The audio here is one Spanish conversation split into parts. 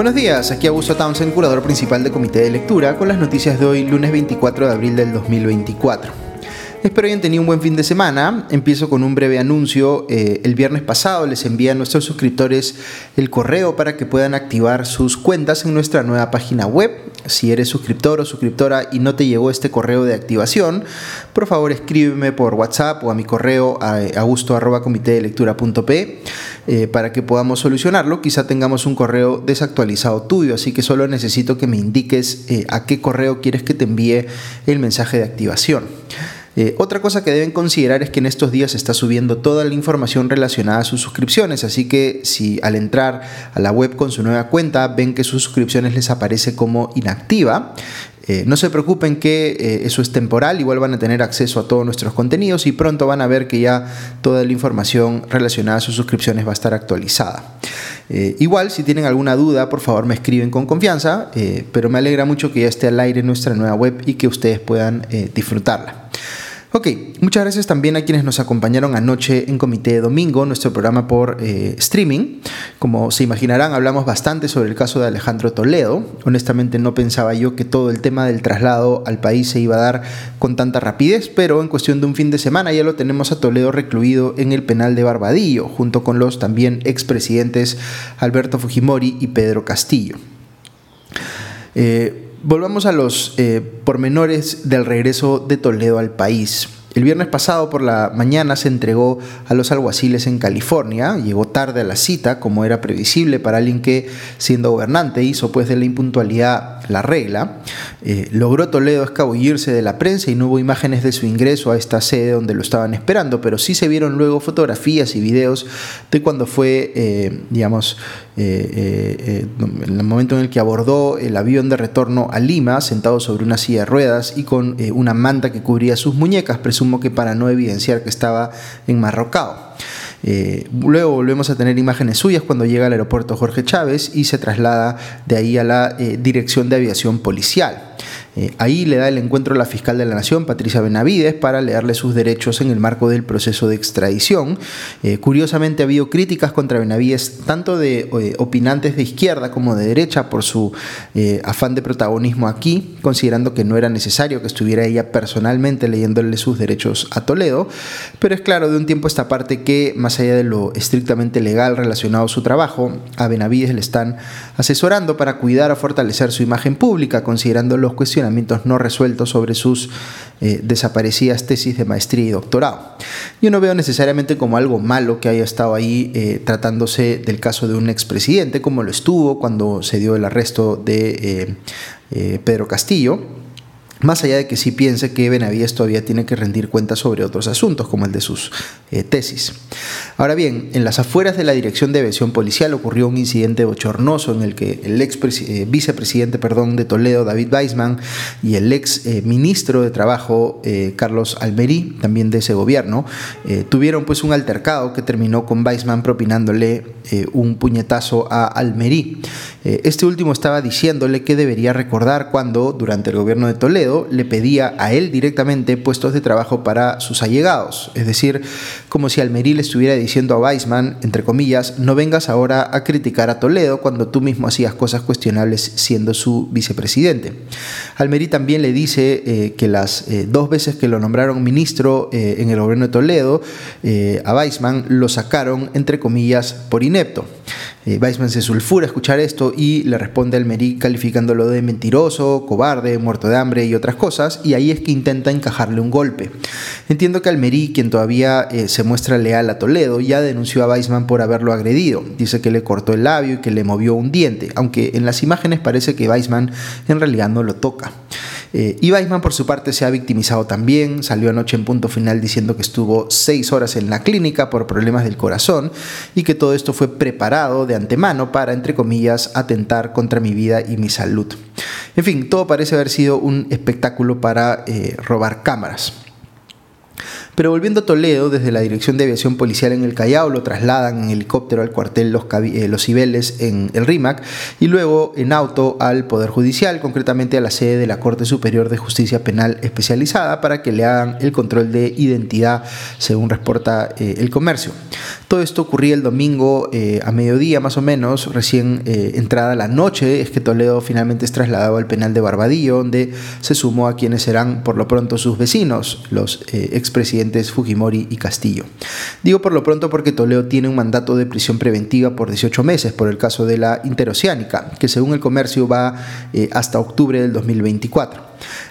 Buenos días, aquí Augusto Townsend, curador principal de Comité de Lectura, con las noticias de hoy, lunes 24 de abril del 2024. Espero hayan tenido un buen fin de semana. Empiezo con un breve anuncio. Eh, el viernes pasado les envié a nuestros suscriptores el correo para que puedan activar sus cuentas en nuestra nueva página web. Si eres suscriptor o suscriptora y no te llegó este correo de activación, por favor escríbeme por WhatsApp o a mi correo a augusto.comitédelectura.p eh, para que podamos solucionarlo. Quizá tengamos un correo desactualizado tuyo, así que solo necesito que me indiques eh, a qué correo quieres que te envíe el mensaje de activación. Eh, otra cosa que deben considerar es que en estos días se está subiendo toda la información relacionada a sus suscripciones, así que si al entrar a la web con su nueva cuenta ven que sus suscripciones les aparece como inactiva, eh, no se preocupen que eh, eso es temporal, igual van a tener acceso a todos nuestros contenidos y pronto van a ver que ya toda la información relacionada a sus suscripciones va a estar actualizada. igual, si tienen alguna duda, por favor me escriben con confianza, pero me alegra mucho que ya esté al aire nuestra nueva web y que ustedes puedan disfrutarla. Ok, muchas gracias también a quienes nos acompañaron anoche en Comité de Domingo, nuestro programa por eh, streaming. Como se imaginarán, hablamos bastante sobre el caso de Alejandro Toledo. Honestamente no pensaba yo que todo el tema del traslado al país se iba a dar con tanta rapidez, pero en cuestión de un fin de semana ya lo tenemos a Toledo recluido en el penal de Barbadillo, junto con los también expresidentes Alberto Fujimori y Pedro Castillo. Eh, Volvamos a los eh, pormenores del regreso de Toledo al país. El viernes pasado por la mañana se entregó a los alguaciles en California, llegó tarde a la cita, como era previsible para alguien que, siendo gobernante, hizo pues de la impuntualidad la regla. Eh, logró Toledo escabullirse de la prensa y no hubo imágenes de su ingreso a esta sede donde lo estaban esperando, pero sí se vieron luego fotografías y videos de cuando fue, eh, digamos, eh, en el momento en el que abordó el avión de retorno a Lima, sentado sobre una silla de ruedas y con una manta que cubría sus muñecas, sumo que para no evidenciar que estaba enmarrocado. Eh, luego volvemos a tener imágenes suyas cuando llega al aeropuerto Jorge Chávez y se traslada de ahí a la eh, Dirección de Aviación Policial. Eh, ahí le da el encuentro a la fiscal de la Nación, Patricia Benavides, para leerle sus derechos en el marco del proceso de extradición. Eh, curiosamente ha habido críticas contra Benavides tanto de eh, opinantes de izquierda como de derecha por su afán de protagonismo aquí, considerando que no era necesario que estuviera ella personalmente leyéndole sus derechos a Toledo. Pero es claro de un tiempo esta parte que, más allá de lo estrictamente legal relacionado a su trabajo, a Benavides le están asesorando para cuidar o fortalecer su imagen pública, considerando los cuestiones no resueltos sobre sus eh, desaparecidas tesis de maestría y doctorado. Yo no veo necesariamente como algo malo que haya estado ahí eh, tratándose del caso de un expresidente, como lo estuvo cuando se dio el arresto de eh, Pedro Castillo más allá de que sí piense que Benavides todavía tiene que rendir cuentas sobre otros asuntos, como el de sus eh, tesis. Ahora bien, en las afueras de la Dirección de Aviación Policial ocurrió un incidente bochornoso en el que el ex eh, vicepresidente perdón, de Toledo, David Weisman, y el ex eh, ministro de Trabajo, Carlos Almerí, también de ese gobierno, tuvieron pues un altercado que terminó con Weisman propinándole un puñetazo a Almerí. este último estaba diciéndole que debería recordar cuando, durante el gobierno de Toledo, le pedía a él directamente puestos de trabajo para sus allegados. Es decir, como si Almerí le estuviera diciendo a Weisman, entre comillas, no vengas ahora a criticar a Toledo cuando tú mismo hacías cosas cuestionables siendo su vicepresidente. Almerí también le dice eh, que las eh, dos veces que lo nombraron ministro eh, en el gobierno de Toledo, a Weisman lo sacaron, entre comillas, por inepto. Weisman se sulfura escuchar esto y le responde a Almerí calificándolo de mentiroso, cobarde, muerto de hambre y otras cosas, y ahí es que intenta encajarle un golpe. Entiendo que Almerí, quien todavía eh, se muestra leal a Toledo, ya denunció a Weisman por haberlo agredido. Dice que le cortó el labio y que le movió un diente, aunque en las imágenes parece que Weisman en realidad no lo toca. Eh, y Weisman por su parte se ha victimizado también, salió anoche en punto final diciendo que estuvo seis horas en la clínica por problemas del corazón y que todo esto fue preparado de antemano para, entre comillas, atentar contra mi vida y mi salud. En fin, todo parece haber sido un espectáculo para eh, robar cámaras. Pero volviendo a Toledo, desde la Dirección de Aviación Policial en el Callao, lo trasladan en helicóptero al cuartel Los, eh, Cibeles en el RIMAC y luego en auto al Poder Judicial, concretamente a la sede de la Corte Superior de Justicia Penal Especializada, para que le hagan el control de identidad, según reporta eh, el comercio. Todo esto ocurría el domingo eh, a mediodía más o menos, recién entrada la noche, es que Toledo finalmente es trasladado al penal de Barbadillo, donde se sumó a quienes serán por lo pronto sus vecinos, los expresidentes Fujimori y Castillo. Digo por lo pronto porque Toledo tiene un mandato de prisión preventiva por 18 meses por el caso de la interoceánica, que según el comercio va eh, hasta octubre del 2024.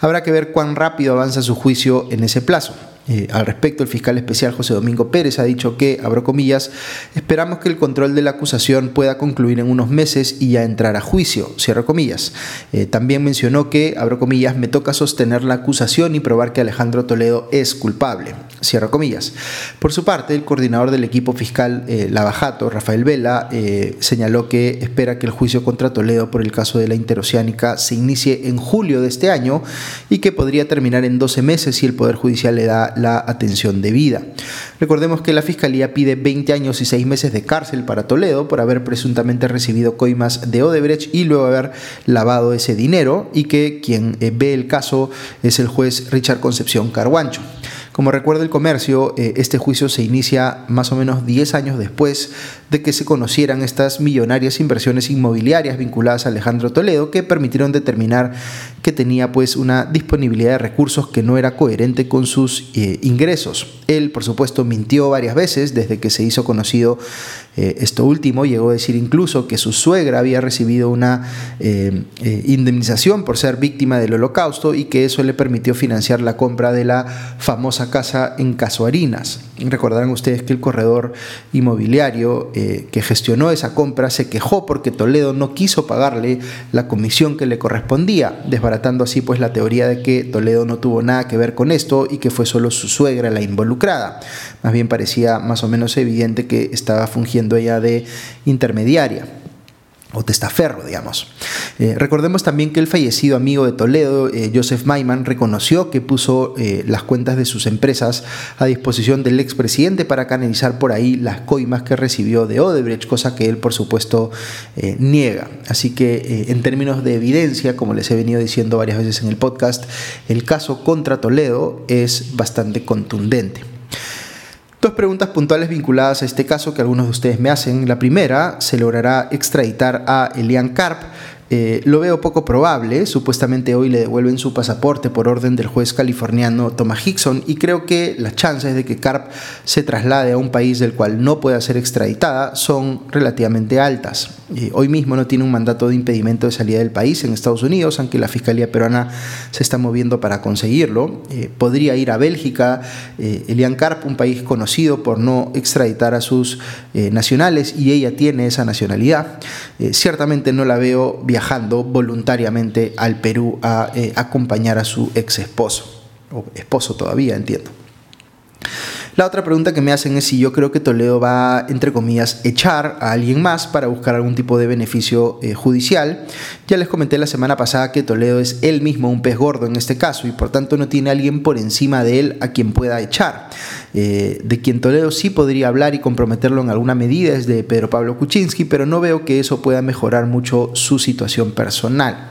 Habrá que ver cuán rápido avanza su juicio en ese plazo. Eh, al respecto, el fiscal especial José Domingo Pérez ha dicho que, abro comillas, esperamos que el control de la acusación pueda concluir en unos meses y ya entrar a juicio, cierro comillas. Eh, también mencionó que, abro comillas, me toca sostener la acusación y probar que Alejandro Toledo es culpable, cierro comillas. Por su parte, el coordinador del equipo fiscal eh, Lavajato, Rafael Vela, señaló que espera que el juicio contra Toledo por el caso de la interoceánica se inicie en julio de este año y que podría terminar en 12 meses si el Poder Judicial le da la atención debida. Recordemos que la Fiscalía pide 20 años y 6 meses de cárcel para Toledo por haber presuntamente recibido coimas de Odebrecht y luego haber lavado ese dinero y que quien eh, ve el caso es el juez Richard Concepción Carguancho. Como recuerda el comercio, eh, este juicio se inicia más o menos 10 años después de que se conocieran estas millonarias inversiones inmobiliarias vinculadas a Alejandro Toledo que permitieron determinar que tenía pues una disponibilidad de recursos que no era coherente con sus eh, ingresos. Él, por supuesto, mintió varias veces desde que se hizo conocido eh, esto último. Llegó a decir incluso que su suegra había recibido una indemnización por ser víctima del holocausto y que eso le permitió financiar la compra de la famosa casa en Casuarinas. Recordarán ustedes que el corredor inmobiliario eh, que gestionó esa compra se quejó porque Toledo no quiso pagarle la comisión que le correspondía, desbaratando así pues la teoría de que Toledo no tuvo nada que ver con esto y que fue solo su suegra la involucrada. Más bien parecía más o menos evidente que estaba fungiendo ella de intermediaria o testaferro, digamos. Eh, recordemos también que el fallecido amigo de Toledo, eh, Joseph Maiman, reconoció que puso eh, las cuentas de sus empresas a disposición del expresidente para canalizar por ahí las coimas que recibió de Odebrecht, cosa que él por supuesto niega. Así que en términos de evidencia, como les he venido diciendo varias veces en el podcast, el caso contra Toledo es bastante contundente. Dos preguntas puntuales vinculadas a este caso que algunos de ustedes me hacen. La primera, ¿se logrará extraditar a Elian Karp? Eh, lo veo poco probable, supuestamente hoy le devuelven su pasaporte por orden del juez californiano Thomas Hickson y creo que las chances de que Karp se traslade a un país del cual no pueda ser extraditada son relativamente altas. Eh, hoy mismo no tiene un mandato de impedimento de salida del país en Estados Unidos, aunque la Fiscalía peruana se está moviendo para conseguirlo. Eh, podría ir a Bélgica, Elian Karp, un país conocido por no extraditar a sus nacionales y ella tiene esa nacionalidad. ciertamente no la veo viajando voluntariamente al Perú a eh, acompañar a su ex esposo, o esposo todavía, entiendo. La otra pregunta que me hacen es si yo creo que Toledo va, entre comillas, echar a alguien más para buscar algún tipo de beneficio eh, judicial. Ya les comenté la semana pasada que Toledo es él mismo un pez gordo en este caso y por tanto no tiene alguien por encima de él a quien pueda echar. Eh, de quien Toledo sí podría hablar y comprometerlo en alguna medida es de Pedro Pablo Kuczynski, pero no veo que eso pueda mejorar mucho su situación personal.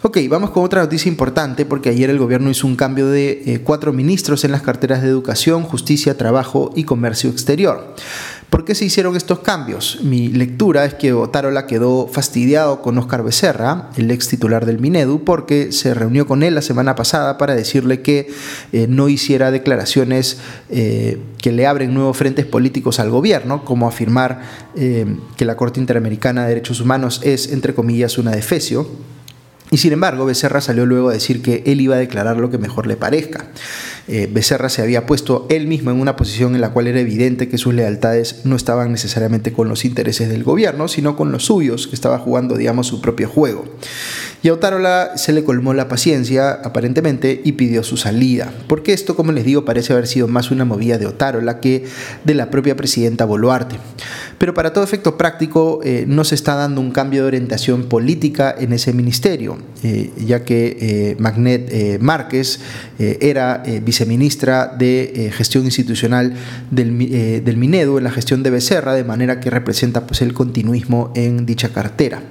Ok, vamos con otra noticia importante porque ayer el gobierno hizo un cambio de eh, cuatro ministros en las carteras de Educación, Justicia, Trabajo y Comercio Exterior. ¿Por qué se hicieron estos cambios? Mi lectura es que Otárola quedó fastidiado con Oscar Becerra, el ex titular del Minedu, porque se reunió con él la semana pasada para decirle que eh, no hiciera declaraciones eh, que le abren nuevos frentes políticos al gobierno, como afirmar que la Corte Interamericana de Derechos Humanos es, entre comillas, una defecio y sin embargo, Becerra salió luego a decir que él iba a declarar lo que mejor le parezca. Eh, Becerra se había puesto él mismo en una posición en la cual era evidente que sus lealtades no estaban necesariamente con los intereses del gobierno, sino con los suyos, que estaba jugando, digamos, su propio juego. Y a Otárola se le colmó la paciencia, aparentemente, y pidió su salida. Porque esto, como les digo, parece haber sido más una movida de Otárola que de la propia presidenta Boluarte. Pero para todo efecto práctico, eh, no se está dando un cambio de orientación política en ese ministerio. ya que Magnet Márquez era viceministra de Gestión Institucional del, del, Minedu en la gestión de Becerra, de manera que representa pues, el continuismo en dicha cartera.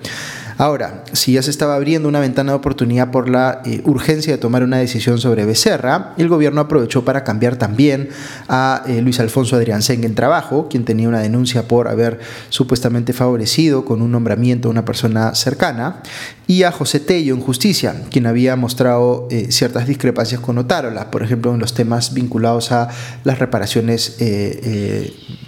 Ahora, si ya se estaba abriendo una ventana de oportunidad por la eh, urgencia de tomar una decisión sobre Becerra, el gobierno aprovechó para cambiar también a eh, Luis Alfonso Adrián Seng en trabajo, quien tenía una denuncia por haber supuestamente favorecido con un nombramiento a una persona cercana, y a José Tello en justicia, quien había mostrado eh, ciertas discrepancias con Otárola, por ejemplo, en los temas vinculados a las reparaciones,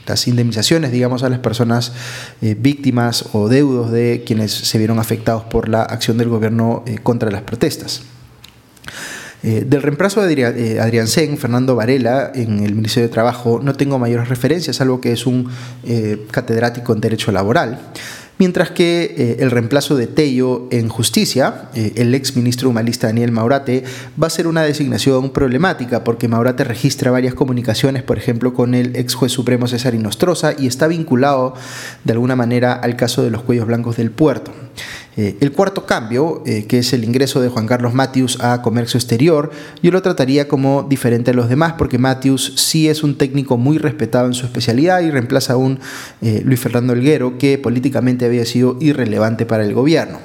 las indemnizaciones, digamos, a las personas víctimas o deudos de quienes se vieron afectados por la acción del gobierno eh, contra las protestas. Eh, del reemplazo de eh, Adrián, Sen, Fernando Varela, en el Ministerio de Trabajo, no tengo mayores referencias, salvo que es un catedrático en Derecho Laboral. Mientras que el reemplazo de Tello en justicia, el ex ministro humanista Daniel Maurate, va a ser una designación problemática porque Maurate registra varias comunicaciones, por ejemplo, con el ex juez supremo César Inostroza y está vinculado de alguna manera al caso de los cuellos blancos del puerto. Eh, el cuarto cambio, eh, que es el ingreso de Juan Carlos Matius a comercio exterior, yo lo trataría como diferente a los demás porque Matius sí es un técnico muy respetado en su especialidad y reemplaza a un eh, Luis Fernando Elguero que políticamente había sido irrelevante para el gobierno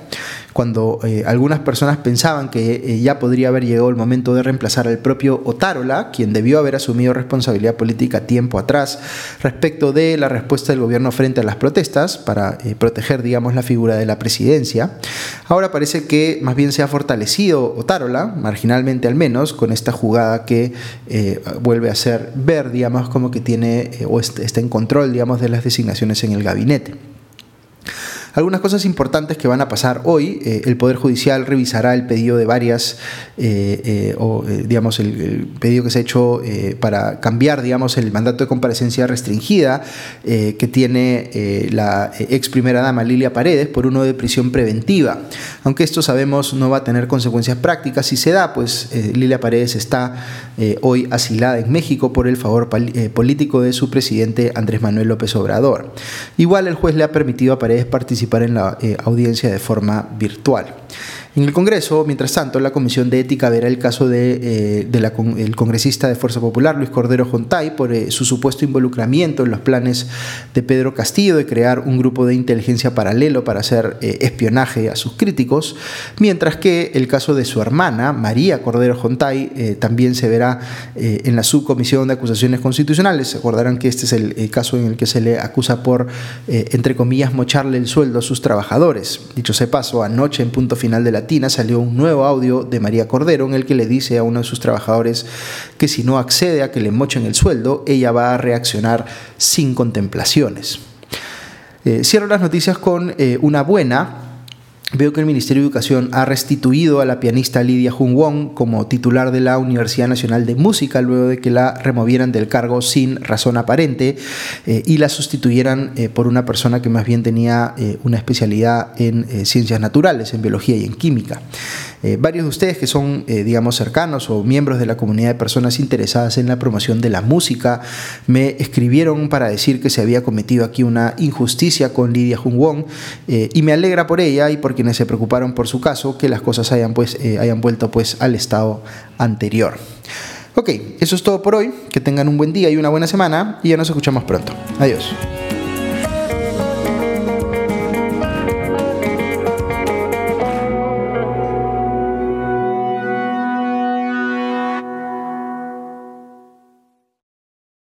cuando eh, algunas personas pensaban que eh, ya podría haber llegado el momento de reemplazar al propio Otárola, quien debió haber asumido responsabilidad política tiempo atrás respecto de la respuesta del gobierno frente a las protestas para eh, proteger, digamos, la figura de la presidencia. Ahora parece que más bien se ha fortalecido Otárola, marginalmente al menos, con esta jugada que vuelve a ser ver, digamos, como que tiene o está en control, digamos, de las designaciones en el gabinete. Algunas cosas importantes que van a pasar hoy, eh, el Poder Judicial revisará el pedido de varias, eh, eh, o digamos, el, pedido que se ha hecho para cambiar, digamos, el mandato de comparecencia restringida que tiene la ex primera dama Lilia Paredes por uno de prisión preventiva. Aunque esto sabemos no va a tener consecuencias prácticas si se da, pues Lilia Paredes está hoy asilada en México por el favor político de su presidente Andrés Manuel López Obrador. Igual el juez le ha permitido a Paredes participar en la eh, audiencia de forma virtual. En el Congreso, mientras tanto, la Comisión de Ética verá el caso del de, eh, congresista de Fuerza Popular, Luis Cordero Jontay, por eh, su supuesto involucramiento en los planes de Pedro Castillo de crear un grupo de inteligencia paralelo para hacer eh, espionaje a sus críticos, mientras que el caso de su hermana, María Cordero Jontay, también se verá en la Subcomisión de Acusaciones Constitucionales. Se acordarán que este es el, caso en el que se le acusa por, entre comillas, mocharle el sueldo a sus trabajadores. Dicho se paso, anoche en punto final de la salió un nuevo audio de María Cordero en el que le dice a uno de sus trabajadores que si no accede a que le mochen el sueldo, ella va a reaccionar sin contemplaciones. Eh, cierro las noticias con eh, una buena Veo que el Ministerio de Educación ha restituido a la pianista Lidia Jun Wong como titular de la Universidad Nacional de Música luego de que la removieran del cargo sin razón aparente eh, y la sustituyeran eh, por una persona que más bien tenía eh, una especialidad en ciencias naturales, en biología y en química. Eh, varios de ustedes que son, eh, digamos, cercanos o miembros de la comunidad de personas interesadas en la promoción de la música, me escribieron para decir que se había cometido aquí una injusticia con Lidia Jung Wong eh, y me alegra por ella y por quienes se preocuparon por su caso que las cosas hayan, pues, hayan vuelto pues, al estado anterior. Ok, eso es todo por hoy. Que tengan un buen día y una buena semana y ya nos escuchamos pronto. Adiós.